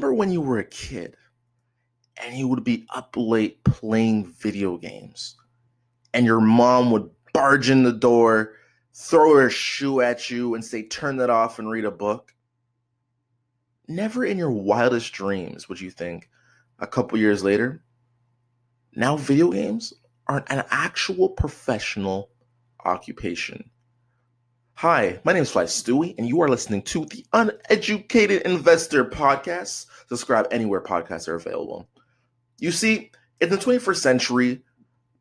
remember when you were a kid and you would be up late playing video games and your mom would barge in the door, throw her shoe at you, and say, Turn that off and read a book? Never in your wildest dreams would you think a couple years later, now video games are an actual professional occupation. Hi, my name is Fly Stewie, and you are listening to the Uneducated Investor Podcast. Subscribe anywhere podcasts are available. You see, in the 21st century,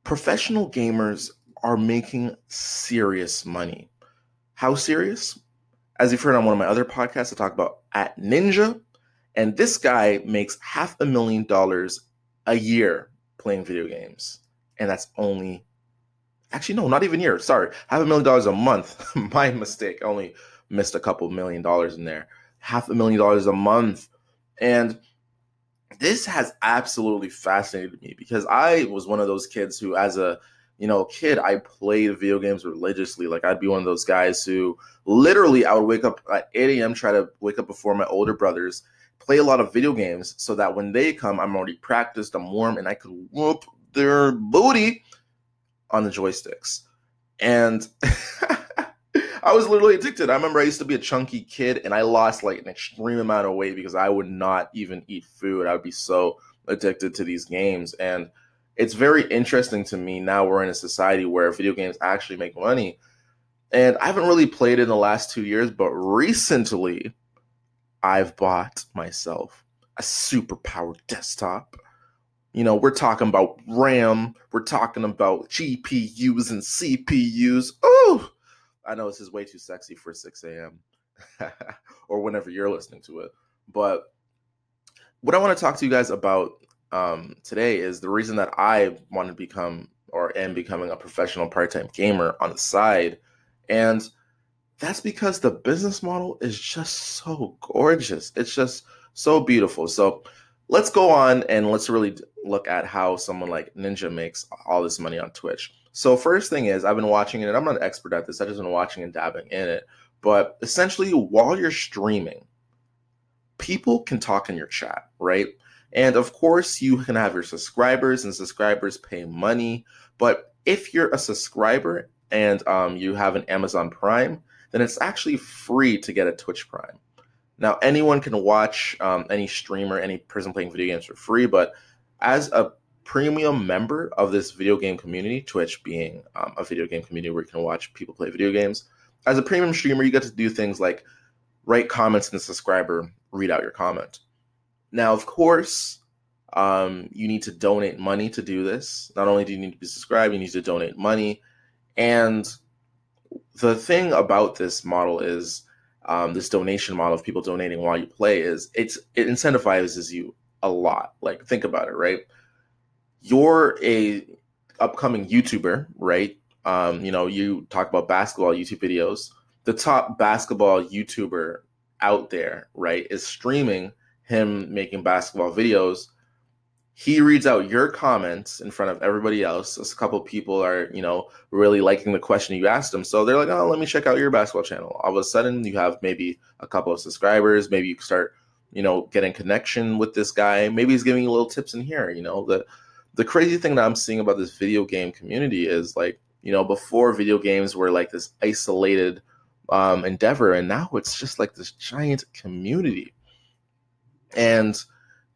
professional gamers are making serious money. How serious? As you've heard on one of my other podcasts, I talk about at Ninja, and this guy makes half a million dollars a year playing video games. And that's only Actually, no, not even year. Sorry, half a million dollars a month. My mistake. I only missed a couple million dollars in there. Half a million dollars a month, and this has absolutely fascinated me because I was one of those kids who, as a you know kid, I played video games religiously. Like I'd be one of those guys who literally I would wake up at 8 a.m. try to wake up before my older brothers, play a lot of video games so that when they come, I'm already practiced, I'm warm, and I could whoop their booty on the joysticks. And I was literally addicted. I remember I used to be a chunky kid and I lost like an extreme amount of weight because I would not even eat food. I would be so addicted to these games. And it's very interesting to me now we're in a society where video games actually make money. And I haven't really played in the last two years, but recently I've bought myself a super powered desktop you know, we're talking about RAM, we're talking about GPUs and CPUs. Oh, I know this is way too sexy for 6 a.m. or whenever you're listening to it. But what I want to talk to you guys about um, today is the reason that I want to become or am becoming a professional part time gamer on the side. And that's because the business model is just so gorgeous. It's just so beautiful. So, let's go on and let's really look at how someone like Ninja makes all this money on Twitch. So first thing is I've been watching it. I'm not an expert at this. I've just been watching and dabbing in it. But essentially, while you're streaming, people can talk in your chat, right? And of course, you can have your subscribers, and subscribers pay money. But if you're a subscriber and um, you have an Amazon Prime, then it's actually free to get a Twitch Prime. Now, anyone can watch um, any streamer, any person playing video games for free, but as a premium member of this video game community, Twitch being um, a video game community where you can watch people play video games, as a premium streamer, you get to do things like write comments in the subscriber, read out your comment. Now, of course, um, you need to donate money to do this. Not only do you need to be subscribed, you need to donate money. And the thing about this model is um, this donation model of people donating while you play is it's it incentivizes you a lot. Like think about it, right? You're a upcoming YouTuber, right? Um, you know, you talk about basketball YouTube videos. The top basketball YouTuber out there, right, is streaming him making basketball videos he reads out your comments in front of everybody else. A couple people are, you know, really liking the question you asked them. So they're like, oh, let me check out your basketball channel. All of a sudden, you have maybe a couple of subscribers. Maybe you start, you know, getting connection with this guy. Maybe he's giving you little tips in here. You know, the the crazy thing that I'm seeing about this video game community is like, you know, before video games were like this isolated um, endeavor, and now it's just like this giant community. And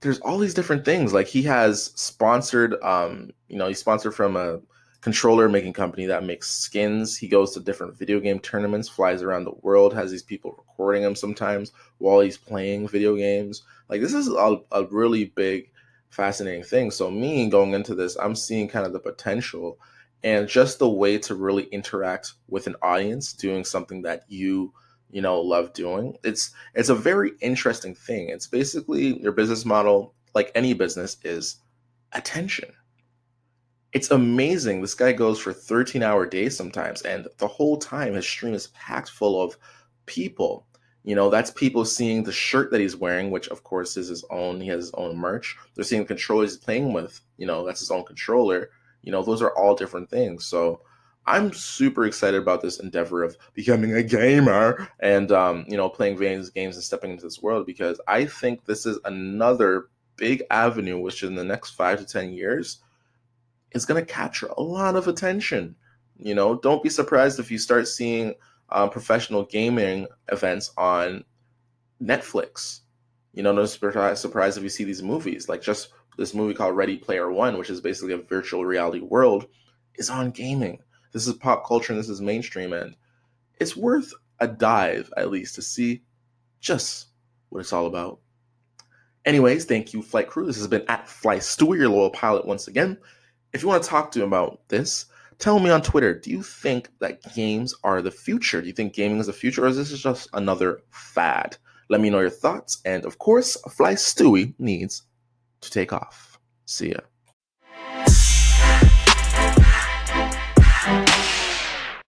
there's all these different things. Like he has sponsored, um, you know, he's sponsored from a controller making company that makes skins. He goes to different video game tournaments, flies around the world, has these people recording him sometimes while he's playing video games. Like this is a, a really big, fascinating thing. So me going into this, I'm seeing kind of the potential and just the way to really interact with an audience, doing something that you you know love doing it's it's a very interesting thing it's basically your business model like any business is attention it's amazing. This guy goes for 13 hour days sometimes and the whole time his stream is packed full of people. You know that's people seeing the shirt that he's wearing which of course is his own he has his own merch. They're seeing the controller he's playing with you know that's his own controller. You know those are all different things. So I'm super excited about this endeavor of becoming a gamer and um, you know playing various games and stepping into this world because I think this is another big avenue which in the next five to ten years is going to capture a lot of attention. You know, don't be surprised if you start seeing um, professional gaming events on Netflix. You know, no surprise if you see these movies like just this movie called Ready Player One, which is basically a virtual reality world, is on gaming this is pop culture and this is mainstream, and it's worth a dive at least to see just what it's all about. Anyways, thank you, Flight Crew. This has been at Fly Stewie, your loyal pilot, once again. If you want to talk to him about this, tell me on Twitter. Do you think that games are the future? Do you think gaming is the future, or is this just another fad? Let me know your thoughts. And of course, Fly Stewie needs to take off. See ya.